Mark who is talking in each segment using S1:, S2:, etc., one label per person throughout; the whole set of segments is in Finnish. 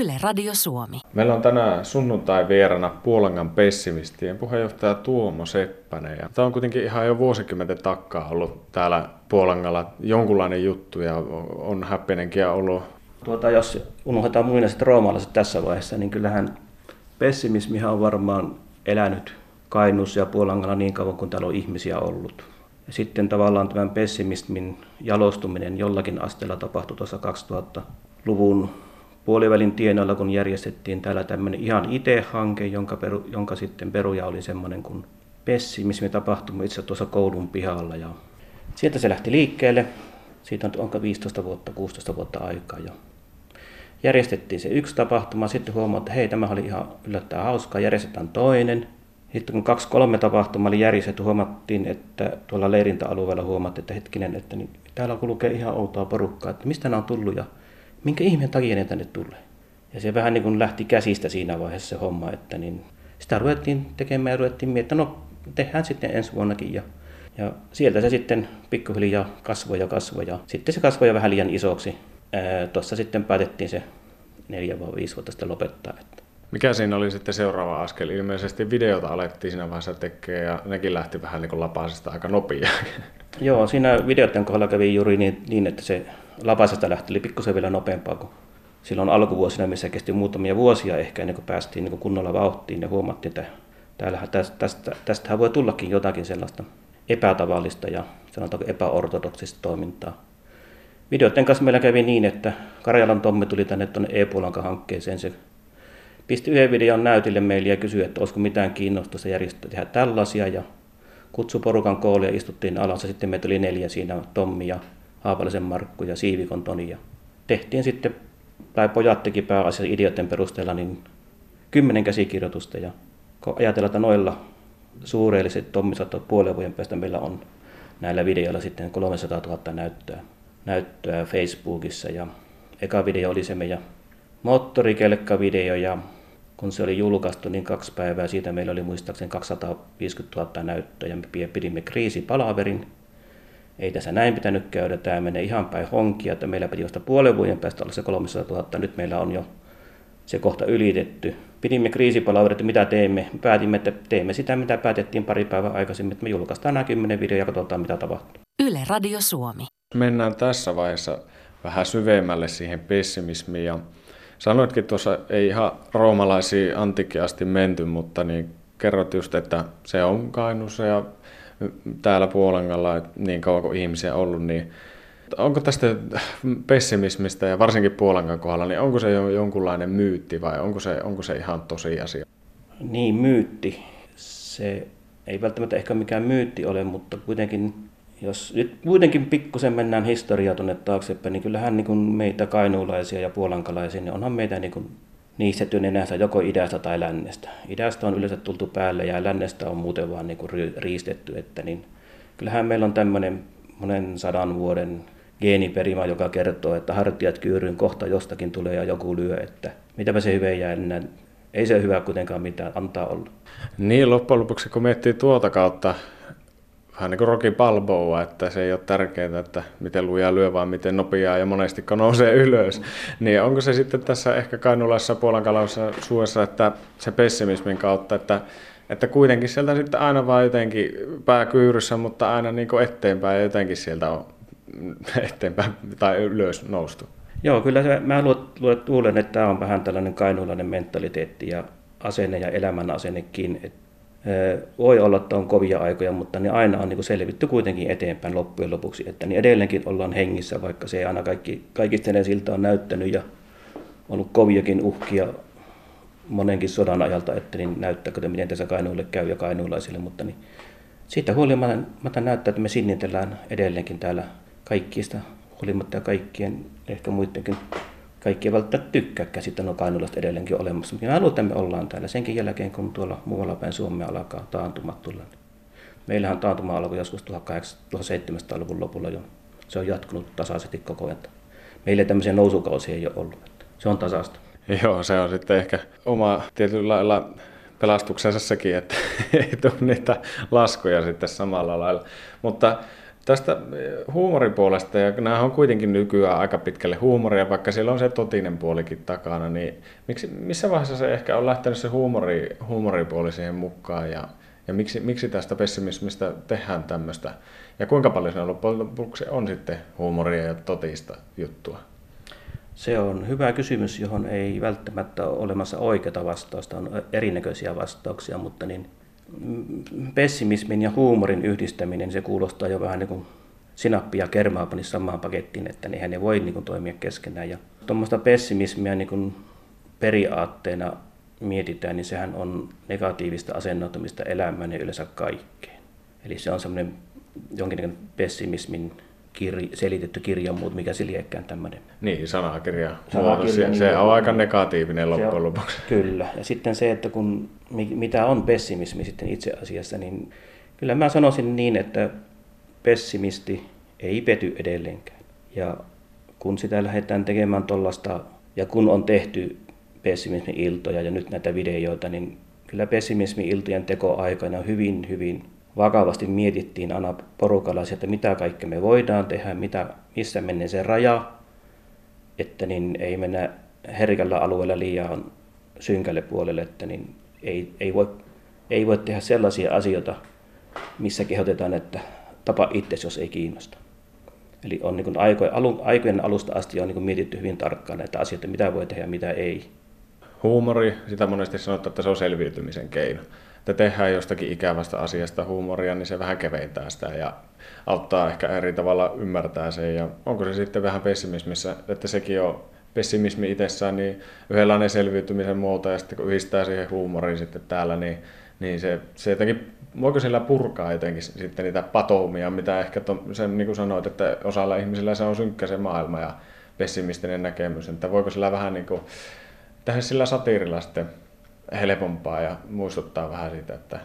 S1: Yle Radio Suomi.
S2: Meillä on tänään sunnuntai vierana Puolangan pessimistien puheenjohtaja Tuomo Seppänen. Ja tämä on kuitenkin ihan jo vuosikymmenten takkaa ollut täällä Puolangalla jonkunlainen juttu ja on häppinenkin ollut.
S3: Tuota, jos unohdetaan muinaiset roomalaiset tässä vaiheessa, niin kyllähän pessimismihan on varmaan elänyt Kainuussa ja Puolangalla niin kauan kuin täällä on ihmisiä ollut. Ja sitten tavallaan tämän pessimismin jalostuminen jollakin asteella tapahtui tuossa 2000-luvun puolivälin tienoilla, kun järjestettiin täällä tämmöinen ihan IT-hanke, jonka, peru, jonka sitten peruja oli semmoinen kuin pessimismi tapahtuma itse tuossa koulun pihalla. Ja sieltä se lähti liikkeelle. Siitä on onko 15 vuotta, 16 vuotta aikaa jo. Järjestettiin se yksi tapahtuma, sitten huomattiin, että hei, tämä oli ihan yllättäen hauskaa, järjestetään toinen. Sitten kun kaksi kolme tapahtumaa oli järjestetty, huomattiin, että tuolla leirintäalueella huomattiin, että hetkinen, että niin, täällä kulkee ihan outoa porukkaa, että mistä nämä on tullut ja minkä ihmeen takia ne tänne tulee. Ja se vähän niin kuin lähti käsistä siinä vaiheessa se homma, että niin sitä ruvettiin tekemään ja ruvettiin miettimään, no tehdään sitten ensi vuonnakin. Ja, ja sieltä se sitten pikkuhiljaa kasvoi ja kasvoi ja sitten se kasvoi jo vähän liian isoksi. Tuossa sitten päätettiin se neljä vai viisi vuotta sitten lopettaa. Että.
S2: Mikä siinä oli sitten seuraava askel? Ilmeisesti videota alettiin siinä vaiheessa tekemään ja nekin lähti vähän niin kuin lapasesta aika nopeaa.
S3: Joo, siinä videoiden kohdalla kävi juuri niin, niin että se lapasesta lähti oli pikkusen vielä nopeampaa kuin silloin alkuvuosina, missä kesti muutamia vuosia ehkä ennen kuin päästiin niin kuin kunnolla vauhtiin ja huomattiin, että täällähän tästä, tästä, tästähän voi tullakin jotakin sellaista epätavallista ja sanotaanko epäortodoksista toimintaa. Videoiden kanssa meillä kävi niin, että Karjalan Tommi tuli tänne tuonne e-puolanka-hankkeeseen. Se pisti yhden videon näytille meille ja kysyi, että olisiko mitään kiinnostusta järjestää tehdä tällaisia. Ja kutsui porukan koolle ja istuttiin alas. Ja sitten meitä oli neljä siinä, Tommi ja Haapalisen Markku ja Siivikon Toni. Ja tehtiin sitten, tai pojat teki pääasiassa idioiden perusteella, niin kymmenen käsikirjoitusta. Ja kun ajatellaan, että noilla suureelliset Tommi puolen vuoden päästä meillä on näillä videoilla sitten 300 000 näyttöä, näyttöä Facebookissa. Ja eka video oli se meidän moottorikelkkavideo ja kun se oli julkaistu, niin kaksi päivää siitä meillä oli muistaakseni 250 000 näyttöä ja me pidimme kriisipalaverin ei tässä näin pitänyt käydä, tämä menee ihan päin honkia, että meillä piti vasta puolen vuoden päästä olla se 300 000, nyt meillä on jo se kohta ylitetty. Pidimme kriisipalvelut, että mitä teemme. Päätimme, että teemme sitä, mitä päätettiin pari päivää aikaisemmin, että me julkaistaan nämä kymmenen video ja katsotaan, mitä tapahtuu.
S1: Yle Radio Suomi.
S2: Mennään tässä vaiheessa vähän syvemmälle siihen pessimismiin. Ja sanoitkin tuossa, ei ihan roomalaisiin antiikkiasti menty, mutta niin kerrot just, että se on Kainuussa ja täällä Puolangalla niin kauan kuin ihmisiä ollut, niin onko tästä pessimismistä ja varsinkin Puolangan kohdalla, niin onko se jonkunlainen myytti vai onko se, onko se ihan tosiasia?
S3: Niin, myytti. Se ei välttämättä ehkä mikään myytti ole, mutta kuitenkin, jos nyt kuitenkin pikkusen mennään historiaa tuonne taaksepäin, niin kyllähän niin kuin meitä kainuulaisia ja puolankalaisia, niin onhan meitä niin kuin niistetty nenänsä joko idästä tai lännestä. Idästä on yleensä tultu päälle ja lännestä on muuten vaan niin kuin riistetty. Että niin, kyllähän meillä on tämmöinen monen sadan vuoden geeniperimä, joka kertoo, että hartiat kyyryyn kohta jostakin tulee ja joku lyö, että mitäpä se hyvä jää enää. Ei se hyvä kuitenkaan mitään antaa olla.
S2: Niin, loppujen lopuksi kun miettii tuota kautta vähän niin kuin Rocky Balboa, että se ei ole tärkeää, että miten lujaa lyö, vaan miten nopeaa ja monesti nousee ylös. Niin onko se sitten tässä ehkä kainulaisessa puolankalaisessa suessa, että se pessimismin kautta, että, että kuitenkin sieltä sitten aina vaan jotenkin pääkyyryssä, mutta aina niin kuin eteenpäin jotenkin sieltä on eteenpäin tai ylös noustu.
S3: Joo, kyllä se, mä luulen, että tämä on vähän tällainen kainulainen mentaliteetti ja asenne ja elämän asennekin, että voi olla, että on kovia aikoja, mutta niin aina on niin selvitty kuitenkin eteenpäin loppujen lopuksi, että niin edelleenkin ollaan hengissä, vaikka se ei aina kaikki, kaikista siltä on näyttänyt ja ollut koviakin uhkia monenkin sodan ajalta, että niin näyttääkö miten tässä Kainuulle käy ja kainuulaisille, mutta niin siitä huolimatta näyttää, että me sinnitellään edelleenkin täällä kaikista huolimatta ja kaikkien ehkä muidenkin kaikki ei välttämättä tykkääkään, sitten on kainulasta edelleenkin olemassa. Mutta mä luulen, että me ollaan täällä senkin jälkeen, kun tuolla muualla päin Suomea alkaa taantumat tulla. Meillähän taantuma alkoi joskus 1700-luvun lopulla jo. Se on jatkunut tasaisesti koko ajan. Meillä tämmöisiä nousukausia ei ole ollut. Se on tasasta.
S2: Joo, se on sitten ehkä oma tietyllä lailla pelastuksensa sekin, että ei tule niitä laskuja sitten samalla lailla. Mutta Tästä eh, huumoripuolesta, ja nämä on kuitenkin nykyään aika pitkälle huumoria, vaikka siellä on se totinen puolikin takana, niin miksi, missä vaiheessa se ehkä on lähtenyt se huumori, huumoripuoli siihen mukaan, ja, ja miksi, miksi tästä pessimismistä tehdään tämmöistä, ja kuinka paljon se loppujen lopuksi on sitten huumoria ja totista juttua?
S3: Se on hyvä kysymys, johon ei välttämättä ole olemassa oikeata vastausta, on erinäköisiä vastauksia, mutta niin pessimismin ja huumorin yhdistäminen, se kuulostaa jo vähän niin kuin sinappi ja kermaa panisi samaan pakettiin, että niinhän ne voi niin kuin toimia keskenään. Ja tuommoista pessimismiä niin kuin periaatteena mietitään, niin sehän on negatiivista asennoitumista elämään ja yleensä kaikkeen. Eli se on semmoinen jonkinlainen pessimismin kirj, selitetty kirja, mutta mikä se liekkään tämmöinen.
S2: Niin, sanakirja. sanakirja se, niin, se on aika negatiivinen loppujen lopuksi.
S3: Kyllä, ja sitten se, että kun, mitä on pessimismi sitten itse asiassa, niin kyllä mä sanoisin niin, että pessimisti ei pety edelleenkään. Ja kun sitä lähdetään tekemään tuollaista, ja kun on tehty pessimismi-iltoja ja nyt näitä videoita, niin kyllä pessimismi-iltojen tekoaikana hyvin, hyvin vakavasti mietittiin aina porukalla että mitä kaikkea me voidaan tehdä, mitä, missä menee se raja, että niin ei mennä herkällä alueella liian synkälle puolelle, että niin ei, ei, voi, ei voi tehdä sellaisia asioita, missä kehotetaan, että tapa itse, jos ei kiinnosta. Eli on niin aikojen, alun, aikojen alusta asti on niin mietitty hyvin tarkkaan näitä asioita, mitä voi tehdä ja mitä ei.
S2: Huumori, sitä monesti sanotaan, että se on selviytymisen keino että tehdään jostakin ikävästä asiasta huumoria, niin se vähän keventää sitä ja auttaa ehkä eri tavalla ymmärtää sen. Ja onko se sitten vähän pessimismissä, että sekin on pessimismi itsessään, niin yhdenlainen selviytymisen muoto ja sitten kun yhdistää siihen huumoriin sitten täällä, niin, niin se, se jotenkin, voiko sillä purkaa jotenkin sitten niitä patoumia, mitä ehkä to, sen niin kuin sanoit, että osalla ihmisillä se on synkkä se maailma ja pessimistinen näkemys, että voiko sillä vähän niin kuin, tehdä sillä satiirilla sitten helpompaa ja muistuttaa vähän siitä, että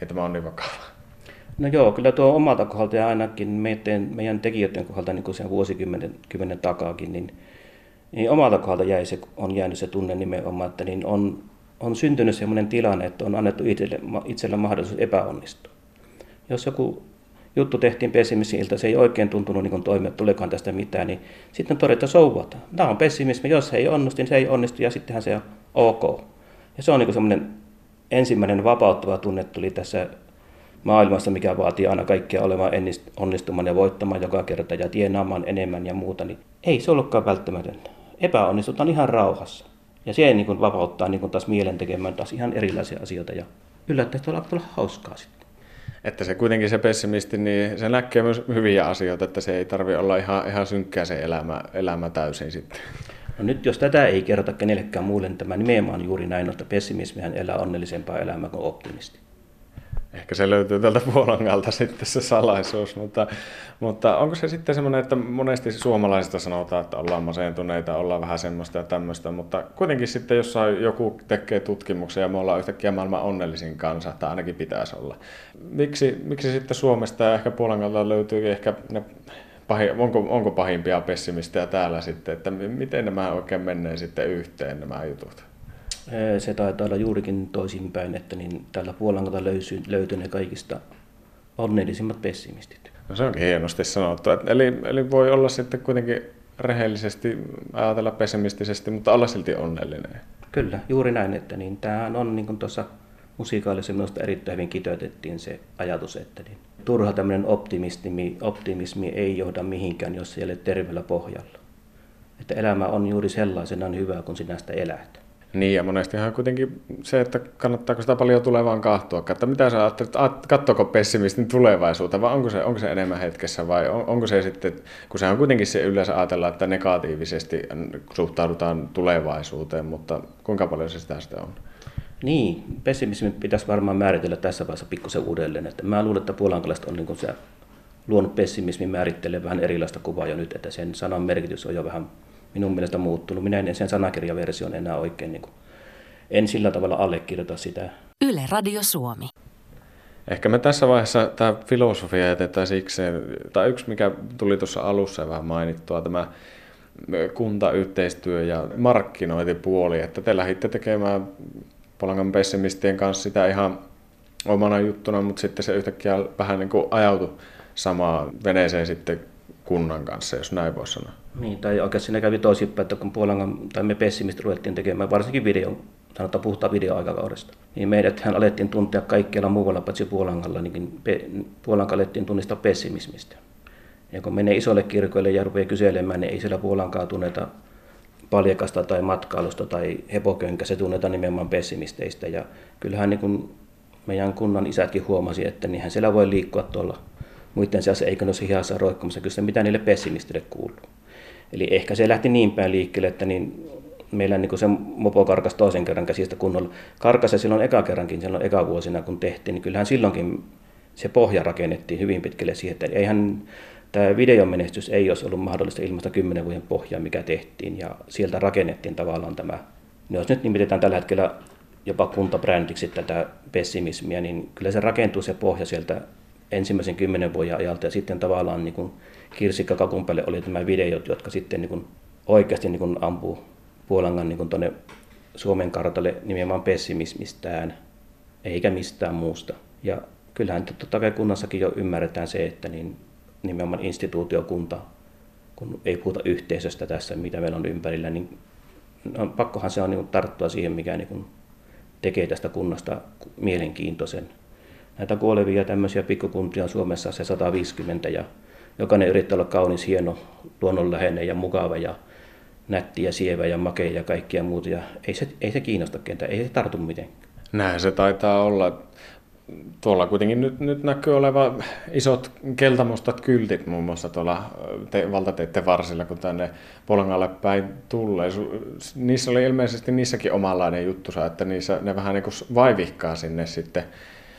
S2: ei tämä on niin vakava.
S3: No joo, kyllä tuo omalta kohdalta ja ainakin meidän, meidän tekijöiden kohdalta niin kuin sen vuosikymmenen kymmenen takaakin, niin, niin omalta kohdalta jäi se, on jäänyt se tunne nimenomaan, että niin on, on syntynyt sellainen tilanne, että on annettu itselle, itselle mahdollisuus epäonnistua. Jos joku juttu tehtiin pessimismiltä, se ei oikein tuntunut niin toimia, tuleekaan tästä mitään, niin sitten todetaan, että Tämä on pessimismi, jos se ei onnistu, niin se ei onnistu ja sittenhän se on ok. Ja se on niin semmoinen ensimmäinen vapauttava tunne tuli tässä maailmassa, mikä vaatii aina kaikkia olemaan onnistumaan ja voittamaan joka kerta ja tienaamaan enemmän ja muuta, niin ei se ollutkaan välttämätöntä. Epäonnistutaan ihan rauhassa. Ja se niin kuin vapauttaa niin kuin taas mielen tekemään taas ihan erilaisia asioita ja yllättäen tuolla olla hauskaa sitten.
S2: Että se kuitenkin se pessimisti, niin se näkee myös hyviä asioita, että se ei tarvi olla ihan, ihan synkkää se elämä, elämä täysin sitten.
S3: No nyt jos tätä ei kerrota kenellekään muulle, niin tämä nimenomaan juuri näin, että pessimismihän elää onnellisempaa elämää kuin optimisti.
S2: Ehkä se löytyy tältä Puolangalta sitten se salaisuus, mutta, mutta onko se sitten semmoinen, että monesti suomalaisista sanotaan, että ollaan masentuneita, ollaan vähän semmoista ja tämmöistä, mutta kuitenkin sitten jossain joku tekee tutkimuksia ja me ollaan yhtäkkiä maailman onnellisin kansa, tai ainakin pitäisi olla. Miksi, miksi sitten Suomesta ja ehkä Puolangalta löytyy ehkä ne pahi, onko, onko pahimpia pessimistejä täällä sitten, että miten nämä oikein menee sitten yhteen nämä jutut?
S3: Se taitaa olla juurikin toisinpäin, että niin tällä puolella löytyy, löytyy ne kaikista onnellisimmat pessimistit.
S2: No se onkin hienosti sanottu. Eli, eli voi olla sitten kuitenkin rehellisesti ajatella pessimistisesti, mutta olla silti onnellinen.
S3: Kyllä, juuri näin, että niin tämähän on niin kuin tuossa musiikaalissa minusta erittäin hyvin kiteytettiin se ajatus, että niin turha tämmöinen optimismi, optimismi ei johda mihinkään, jos se ei ole terveellä pohjalla. Että elämä on juuri sellaisenaan hyvä, kun sinä sitä elät.
S2: Niin, ja monestihan kuitenkin se, että kannattaako sitä paljon tulevaan kahtua, että mitä sä ajattelet, katsoko pessimistin tulevaisuutta, vai onko se, onko se enemmän hetkessä, vai on, onko se sitten, kun se on kuitenkin se yleensä ajatella, että negatiivisesti suhtaudutaan tulevaisuuteen, mutta kuinka paljon se sitä sitten on?
S3: Niin, pessimismi pitäisi varmaan määritellä tässä vaiheessa pikkusen uudelleen. Että mä luulen, että puolankalaiset on niin se luonut pessimismin määrittelee vähän erilaista kuvaa jo nyt, että sen sanan merkitys on jo vähän minun mielestä muuttunut. Minä en sen sanakirjaversion enää oikein, niin kuin, en sillä tavalla allekirjoita sitä.
S1: Yle Radio Suomi.
S2: Ehkä me tässä vaiheessa tämä filosofia jätetään sikseen, tai yksi mikä tuli tuossa alussa vähän mainittua, tämä kuntayhteistyö ja markkinointipuoli, että te lähditte tekemään Polangan pessimistien kanssa sitä ihan omana juttuna, mutta sitten se yhtäkkiä vähän niin kuin ajautui samaan veneeseen sitten kunnan kanssa, jos näin voi sanoa.
S3: Niin, tai oikeastaan siinä kävi toisinpäin, että kun Puolangan, tai me pessimistä ruvettiin tekemään, varsinkin video, sanotaan puhutaan videoaikakaudesta, niin meidät hän alettiin tuntea kaikkialla muualla paitsi Puolangalla, niin Puolanka alettiin tunnistaa pessimismistä. Ja kun menee isolle kirkoille ja rupeaa kyselemään, niin ei siellä Puolankaa tunneta paljakasta tai matkailusta tai hepokönkä, se tunnetaan nimenomaan pessimisteistä. Ja kyllähän niin kuin meidän kunnan isätkin huomasi, että niinhän siellä voi liikkua tuolla muiden seassa, eikä ne ole hihassa roikkumassa, kyllä se mitä niille pessimistille kuuluu. Eli ehkä se lähti niin päin liikkeelle, että niin meillä niin se mopo karkas toisen kerran käsistä kunnolla. Karkas se silloin eka kerrankin, silloin eka vuosina kun tehtiin, niin kyllähän silloinkin se pohja rakennettiin hyvin pitkälle siihen, että eihän tämä videomenestys ei olisi ollut mahdollista ilmasta kymmenen vuoden pohjaa, mikä tehtiin, ja sieltä rakennettiin tavallaan tämä, niin jos nyt nimitetään tällä hetkellä jopa kuntabrändiksi tätä pessimismiä, niin kyllä se rakentuu se pohja sieltä ensimmäisen kymmenen vuoden ajalta, ja sitten tavallaan niin kuin kirsikkakakun päälle oli tämä videot, jotka sitten niin kuin oikeasti niin kuin ampuu Puolangan niin tuonne Suomen kartalle nimenomaan pessimismistään, eikä mistään muusta. Ja kyllähän totta kai kunnassakin jo ymmärretään se, että niin nimenomaan instituutiokunta, kun ei puhuta yhteisöstä tässä, mitä meillä on ympärillä, niin no, pakkohan se on niin tarttua siihen, mikä niin tekee tästä kunnasta mielenkiintoisen. Näitä kuolevia tämmöisiä pikkukuntia on Suomessa se 150 ja jokainen yrittää olla kaunis, hieno, luonnonläheinen ja mukava ja nätti ja sievä ja makea ja kaikkia muuta. Ja ei se, ei se kiinnosta kentä, ei se tartu mitenkään.
S2: Näin se taitaa olla. Tuolla kuitenkin nyt, nyt näkyy oleva isot keltamustat kyltit muun muassa tuolla te, valtateiden varsilla, kun tänne Polangalle päin tulee. Niissä oli ilmeisesti niissäkin omanlainen juttu, että niissä ne vähän niin kuin vaivihkaa sinne sitten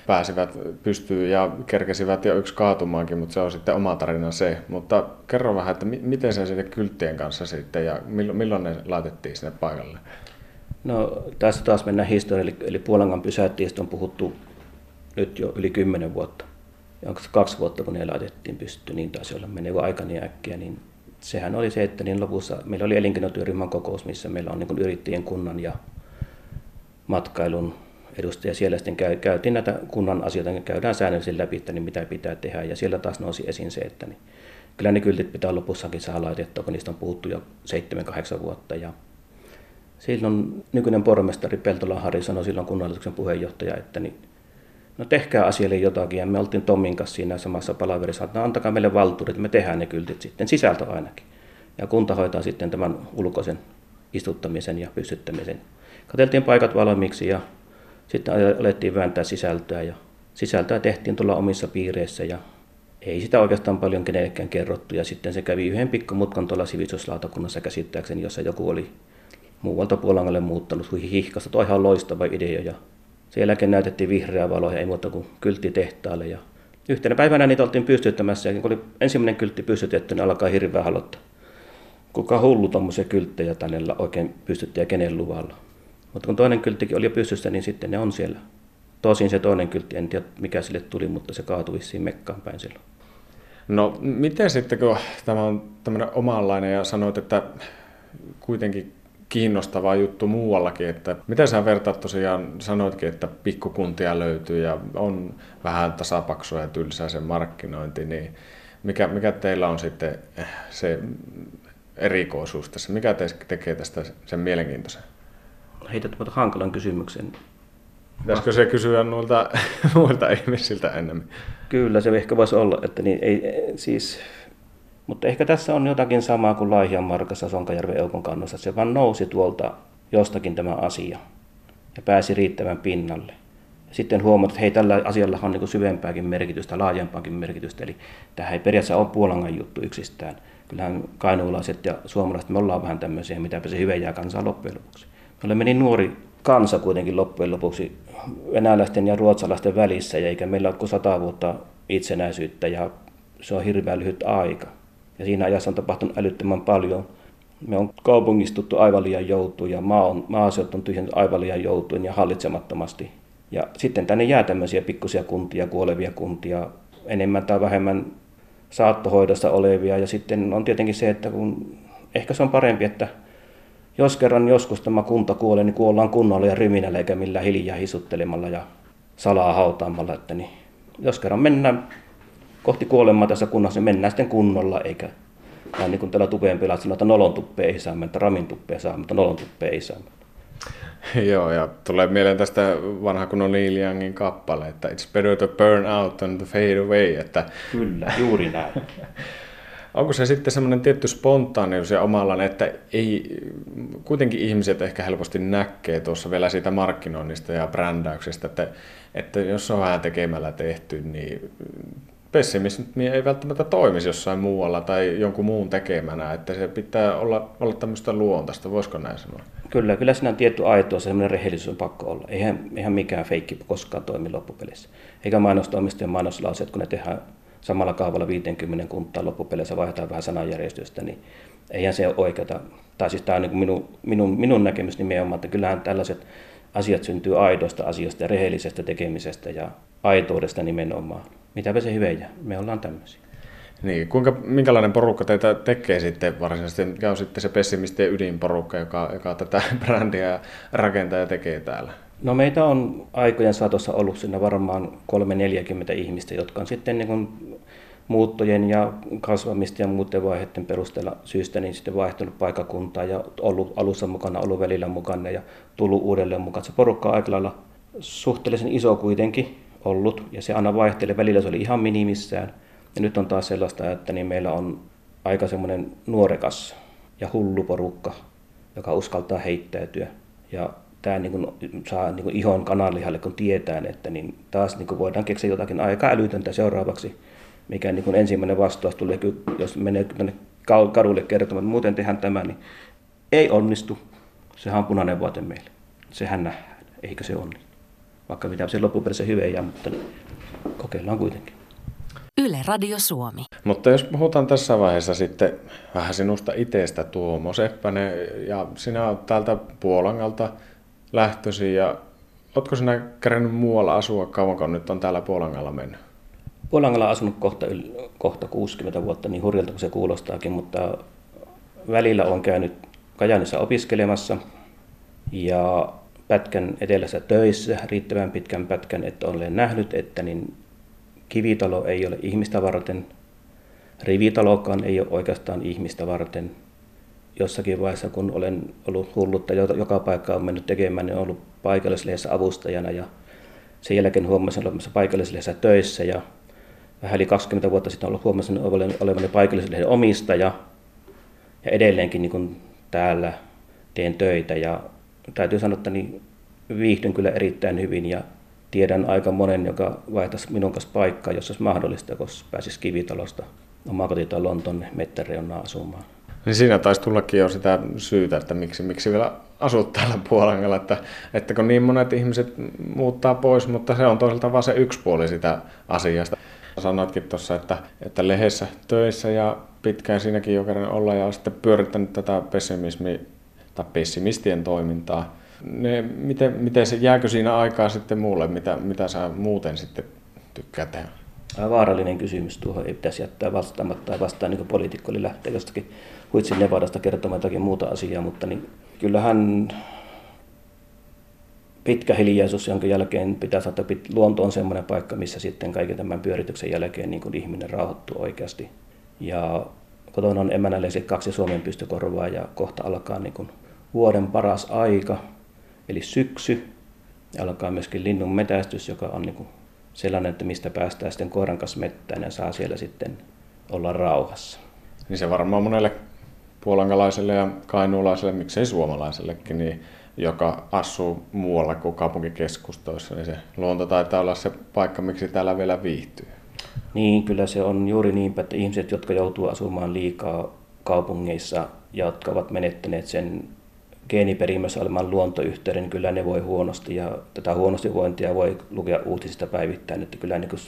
S2: pääsivät pystyyn ja kerkesivät jo yksi kaatumaankin, mutta se on sitten oma tarina se. Mutta kerro vähän, että miten se sitten kylttien kanssa sitten ja milloin ne laitettiin sinne paikalle?
S3: No tässä taas mennään historialle, eli Puolangan pysäyttiistä on puhuttu nyt jo yli kymmenen vuotta. Ja onko se kaksi vuotta, kun ne laitettiin pystyyn, niin taisi olla, meneekö aika niin äkkiä, niin sehän oli se, että niin lopussa meillä oli elinkeinotyöryhmän kokous, missä meillä on niin yrittäjien kunnan ja matkailun edustaja siellä sitten käy, käytiin näitä kunnan asioita, niin käydään säännöllisesti läpi, että niin mitä pitää tehdä. Ja siellä taas nousi esiin se, että niin, kyllä ne kyltit pitää lopussakin saada laitettua, kun niistä on puhuttu jo 7-8 vuotta. Ja silloin nykyinen pormestari Peltola Harri sanoi silloin kunnallisuuden puheenjohtaja, että niin, no tehkää asialle jotakin. Ja me oltiin Tommin kanssa siinä samassa palaverissa, että no, antakaa meille valtuudet, me tehdään ne kyltit sitten, sisältö ainakin. Ja kunta hoitaa sitten tämän ulkoisen istuttamisen ja pystyttämisen. Kateltiin paikat valmiiksi ja sitten alettiin vääntää sisältöä ja sisältöä tehtiin tuolla omissa piireissä ja ei sitä oikeastaan paljon kenellekään kerrottu. Ja sitten se kävi yhden pikkumutkan tuolla sivistyslautakunnassa käsittääkseni, jossa joku oli muualta Puolangalle muuttanut hihkasta. Tuo ihan loistava idea ja sen jälkeen näytettiin vihreää valoa ja ei muuta kuin kyltti tehtaalle. Ja yhtenä päivänä niitä oltiin pystyttämässä ja kun oli ensimmäinen kyltti pystytetty, niin alkaa hirveä halottaa. Kuka hullu tuommoisia kylttejä tänne oikein pystytti ja kenen luvalla. Mutta kun toinen kylttikin oli jo pystyssä, niin sitten ne on siellä. Tosin se toinen kyltti, en tiedä mikä sille tuli, mutta se kaatui vissiin mekkaan päin silloin.
S2: No miten sitten, kun tämä on tämmöinen omanlainen ja sanoit, että kuitenkin kiinnostava juttu muuallakin, että mitä sä vertaat tosiaan, sanoitkin, että pikkukuntia löytyy ja on vähän tasapaksua ja tylsää se markkinointi, niin mikä, mikä teillä on sitten se erikoisuus tässä, mikä te tekee tästä sen mielenkiintoisen?
S3: heität mutta hankalan kysymyksen.
S2: Pitäisikö se kysyä noilta muilta ihmisiltä enemmän?
S3: Kyllä, se ehkä voisi olla, että niin, ei, siis, mutta ehkä tässä on jotakin samaa kuin Laihian Markassa Sonkajärven Eukon kannossa. Se vaan nousi tuolta jostakin tämä asia ja pääsi riittävän pinnalle. Sitten huomaat, että hei, tällä asialla on niin syvempääkin merkitystä, laajempaakin merkitystä. Eli tähän ei periaatteessa ole Puolangan juttu yksistään. Kyllähän kainuulaiset ja suomalaiset, me ollaan vähän tämmöisiä, mitäpä se hyvä jää kansaa loppujen lopuksi. Me olemme niin nuori kansa kuitenkin loppujen lopuksi venäläisten ja ruotsalaisten välissä, eikä meillä ole kuin sata vuotta itsenäisyyttä ja se on hirveän lyhyt aika. Ja siinä ajassa on tapahtunut älyttömän paljon. Me on kaupungistuttu aivan liian joutuin ja maa on, maaseut on tyhjennyt aivan liian joutuin ja hallitsemattomasti. Ja sitten tänne jää tämmöisiä pikkusia kuntia, kuolevia kuntia, enemmän tai vähemmän saattohoidossa olevia. Ja sitten on tietenkin se, että kun ehkä se on parempi, että jos kerran joskus tämä kunta kuolee, niin kuollaan kunnolla ja ryminällä eikä millään hiljaa hisuttelemalla ja salaa hautaamalla. Että niin, jos kerran mennään kohti kuolemaa tässä kunnassa, niin mennään sitten kunnolla, eikä vaan niin kuin täällä tupeen pilat sanoo, että nolon tuppeen ei saa mennä, ramin tuppeen saa, mutta nolon tuppeen ei saa mennä.
S2: Joo, ja tulee mieleen tästä vanha kunnon Neil Youngin kappale, että it's better to burn out than to fade away. Että
S3: Kyllä, juuri näin.
S2: onko se sitten semmoinen tietty spontaanius ja omalla, että ei, kuitenkin ihmiset ehkä helposti näkee tuossa vielä siitä markkinoinnista ja brändäyksestä, että, että jos on vähän tekemällä tehty, niin pessimismi ei välttämättä toimisi jossain muualla tai jonkun muun tekemänä, että se pitää olla, olla tämmöistä luontaista, voisiko näin sanoa?
S3: Kyllä, kyllä siinä on tietty aito, semmoinen rehellisyys on pakko olla. Eihän, eihän mikään feikki koskaan toimi loppupelissä. Eikä mainostoimistojen mainoslauseet, kun ne tehdään samalla kaavalla 50 kuntaa loppupeleissä, vaihdetaan vähän sananjärjestystä, niin eihän se ole oikeata. Tai siis tämä on niin minun, minun, minun näkemys nimenomaan, että kyllähän tällaiset asiat syntyy aidoista asioista ja rehellisestä tekemisestä ja aitoudesta nimenomaan. Mitäpä se hyvä me ollaan tämmöisiä.
S2: Niin, kuinka, minkälainen porukka teitä tekee sitten varsinaisesti? Mikä on sitten se pessimistien ydinporukka, joka, joka tätä brändiä rakentaa ja tekee täällä?
S3: No meitä on aikojen saatossa ollut sinne varmaan 3-40 ihmistä, jotka on sitten niin kuin muuttojen ja kasvamista ja muuten vaiheiden perusteella syystä niin sitten vaihtunut paikakuntaa ja ollut alussa mukana, ollut välillä mukana ja tullut uudelleen mukaan. Se porukka on aika lailla suhteellisen iso kuitenkin ollut ja se aina vaihtelee. Välillä se oli ihan minimissään ja nyt on taas sellaista, että niin meillä on aika semmoinen nuorekas ja hullu porukka, joka uskaltaa heittäytyä. Ja tämä niin kuin saa niin kuin ihon kananlihalle, kun tietää, että niin taas niin kuin voidaan keksiä jotakin aika älytöntä seuraavaksi, mikä niin kuin ensimmäinen vastaus tulee, jos menee tänne kadulle kertomaan, että muuten tehdään tämä, niin ei onnistu. Sehän on punainen vuote meille. Sehän nähdään, eikö se onnistu. Vaikka mitä se loppupeleissä jää, mutta kokeillaan kuitenkin.
S1: Yle Radio Suomi.
S2: Mutta jos puhutaan tässä vaiheessa sitten vähän sinusta itsestä, Tuomo Seppänen, ja sinä olet täältä Puolangalta lähtösi, ja oletko sinä kerännyt muualla asua, kauanko nyt on täällä Puolangalla mennyt?
S3: Puolangalla on asunut kohta, kohta 60 vuotta, niin hurjalta kuin se kuulostaakin, mutta välillä on käynyt Kajanissa opiskelemassa ja pätkän etelässä töissä, riittävän pitkän pätkän, että olen nähnyt, että niin kivitalo ei ole ihmistä varten, rivitalokaan ei ole oikeastaan ihmistä varten. Jossakin vaiheessa, kun olen ollut hullutta, joka paikka on mennyt tekemään, niin olen ollut paikallislehdessä avustajana ja sen jälkeen huomasin olemassa paikallislehdessä töissä ja vähän yli 20 vuotta sitten ollut huomasin olevani paikallislehden omistaja ja edelleenkin niin täällä teen töitä ja täytyy sanoa, että niin viihdyn kyllä erittäin hyvin ja tiedän aika monen, joka vaihtaisi minun kanssa paikkaa, jos olisi mahdollista, koska pääsisi kivitalosta omakotitaloon tuonne mettäreunaan asumaan.
S2: Niin siinä taisi tullakin jo sitä syytä, että miksi, miksi vielä asut täällä Puolangalla, että, että kun niin monet ihmiset muuttaa pois, mutta se on toisaalta vain se yksi puoli sitä asiasta. Sanoitkin tuossa, että, että lehdessä töissä ja pitkään siinäkin jo kerran olla ja sitten pyörittänyt tätä pessimismi, tai pessimistien toimintaa ne, miten, miten se, jääkö siinä aikaa sitten muulle, mitä, mitä sä muuten sitten tykkää tehdä?
S3: Vaarallinen kysymys tuohon ei pitäisi jättää vastaamatta tai vastaan niin poliitikko oli lähteä jostakin huitsin Nevadasta kertomaan jotakin muuta asiaa, mutta niin kyllähän pitkä hiljaisuus, jonka jälkeen pitää saada, että luonto on semmoinen paikka, missä sitten kaiken tämän pyörityksen jälkeen niin kuin ihminen rauhoittuu oikeasti. Ja kotona on emänälle kaksi Suomen pystykorvaa ja kohta alkaa niin kuin vuoden paras aika, eli syksy. Ja alkaa myöskin linnun metästys, joka on niin kuin sellainen, että mistä päästään sitten koiran kanssa mettään ja saa siellä sitten olla rauhassa.
S2: Niin se varmaan monelle puolankalaiselle ja kainuulaiselle, miksei suomalaisellekin, niin joka asuu muualla kuin kaupunkikeskustoissa, niin se luonto taitaa olla se paikka, miksi täällä vielä viihtyy.
S3: Niin, kyllä se on juuri niin, että ihmiset, jotka joutuu asumaan liikaa kaupungeissa ja jotka ovat menettäneet sen geeniperimässä olevan luontoyhteyden, niin kyllä ne voi huonosti ja tätä huonosti vointia voi lukea uutisista päivittäin, että kyllä niin kun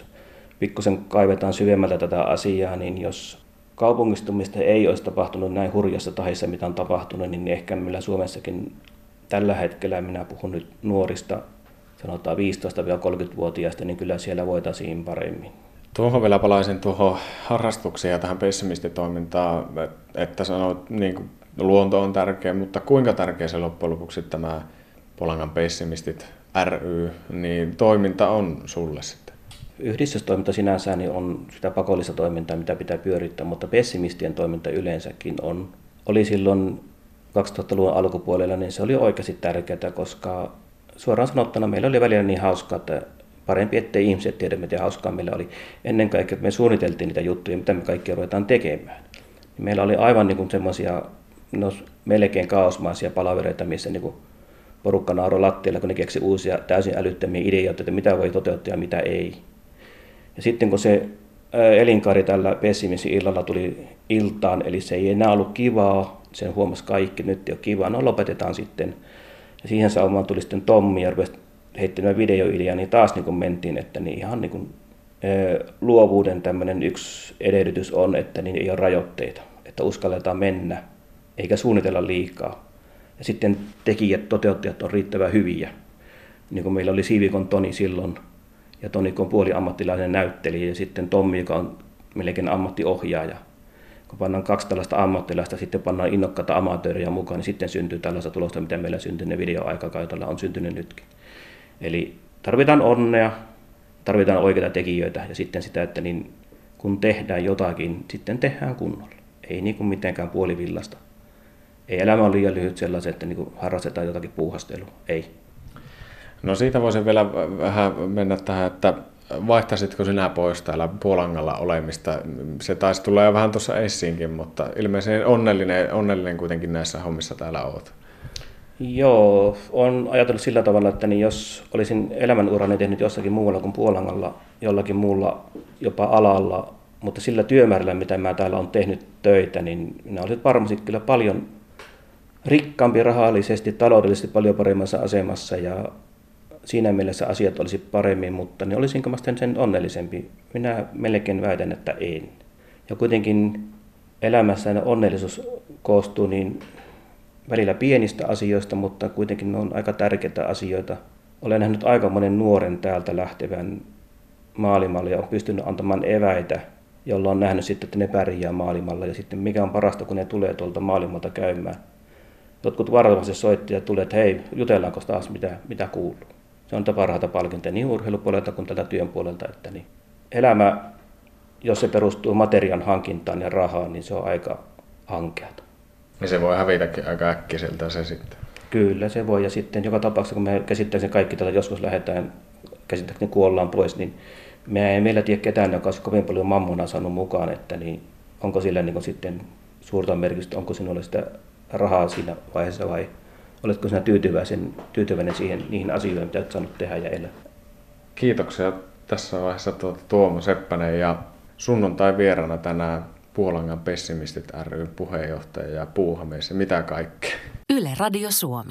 S3: pikkusen kaivetaan syvemmältä tätä asiaa, niin jos kaupungistumista ei olisi tapahtunut näin hurjassa tahissa, mitä on tapahtunut, niin ehkä meillä Suomessakin tällä hetkellä, minä puhun nyt nuorista, sanotaan 15-30-vuotiaista, niin kyllä siellä voitaisiin paremmin.
S2: Tuohon vielä palaisin tuohon harrastukseen ja tähän pessimistitoimintaan, että sanoit niin kuin luonto on tärkeä, mutta kuinka tärkeä se loppujen lopuksi tämä Polangan pessimistit ry, niin toiminta on sulle sitten?
S3: yhdistystoiminta sinänsä niin on sitä pakollista toimintaa, mitä pitää pyörittää, mutta pessimistien toiminta yleensäkin on. Oli silloin 2000-luvun alkupuolella, niin se oli oikeasti tärkeää, koska suoraan sanottuna meillä oli välillä niin hauskaa, että parempi, ettei ihmiset tiedä, miten hauskaa meillä oli. Ennen kaikkea, että me suunniteltiin niitä juttuja, mitä me kaikki ruvetaan tekemään. Meillä oli aivan niin semmoisia no, melkein kaosmaisia palavereita, missä niin kuin porukka nauroi lattialla, kun ne keksi uusia täysin älyttömiä ideoita, että mitä voi toteuttaa ja mitä ei. Ja sitten kun se elinkaari tällä pessimismin illalla tuli iltaan, eli se ei enää ollut kivaa, sen huomasi kaikki, nyt ei ole kivaa, no lopetetaan sitten. Ja siihen saumaan tuli sitten Tommi ja rupesi heittämään videoideaa, niin taas niin mentiin, että niin ihan niin kuin, luovuuden tämmöinen yksi edellytys on, että niin ei ole rajoitteita, että uskalletaan mennä eikä suunnitella liikaa. Ja sitten tekijät, toteuttajat on riittävän hyviä. Niin kuin meillä oli Siivikon Toni silloin, ja Toni on puoli ammattilainen näyttelijä, ja sitten Tommi, joka on melkein ammattiohjaaja. Kun pannaan kaksi tällaista ammattilaista, sitten pannaan innokkaita amatööriä mukaan, niin sitten syntyy tällaista tulosta, mitä meillä syntynyt videoaikakaudella on syntynyt nytkin. Eli tarvitaan onnea, tarvitaan oikeita tekijöitä ja sitten sitä, että niin kun tehdään jotakin, sitten tehdään kunnolla. Ei niin kuin mitenkään puolivillasta ei elämä ole liian lyhyt sellaisen, että niin harrastetaan jotakin puuhastelua. Ei.
S2: No siitä voisin vielä vähän mennä tähän, että vaihtaisitko sinä pois täällä Puolangalla olemista? Se taisi tulla jo vähän tuossa esiinkin, mutta ilmeisesti onnellinen, onnellinen kuitenkin näissä hommissa täällä olet.
S3: Joo, on ajatellut sillä tavalla, että niin jos olisin elämänurani tehnyt jossakin muualla kuin Puolangalla, jollakin muulla jopa alalla, mutta sillä työmäärällä, mitä mä täällä on tehnyt töitä, niin minä olisin varmasti kyllä paljon rikkaampi rahallisesti, taloudellisesti paljon paremmassa asemassa ja siinä mielessä asiat olisi paremmin, mutta niin olisinko mä sen onnellisempi? Minä melkein väitän, että en. Ja kuitenkin elämässä onnellisuus koostuu niin välillä pienistä asioista, mutta kuitenkin ne on aika tärkeitä asioita. Olen nähnyt aika monen nuoren täältä lähtevän maailmalle ja on pystynyt antamaan eväitä, jolla on nähnyt sitten, että ne pärjää maailmalla. Ja sitten mikä on parasta, kun ne tulee tuolta maailmalta käymään jotkut varovasti soitti ja tuli, että hei, jutellaanko taas mitä, mitä kuuluu. Se on parhaita palkintoja niin urheilupuolelta kuin tätä työn puolelta, että niin elämä, jos se perustuu materian hankintaan ja rahaan, niin se on aika hankeata.
S2: Ja se voi hävitäkin aika äkkiseltä se sitten.
S3: Kyllä se voi, ja sitten joka tapauksessa, kun me käsittääkseni kaikki tätä joskus lähdetään, käsittääkseni kuollaan pois, niin me ei meillä tiedä ketään, joka olisi kovin paljon mammona saanut mukaan, että niin onko sillä niin sitten suurta merkitystä, onko sinulla sitä rahaa siinä vaiheessa vai oletko sinä tyytyväinen, tyytyväinen siihen, niihin asioihin, mitä olet saanut tehdä ja elää?
S2: Kiitoksia tässä vaiheessa tuota Tuomo Seppänen ja sunnuntai vierana tänään Puolangan pessimistit ry puheenjohtaja ja puuhamies ja mitä kaikkea.
S1: Yle Radio Suomi.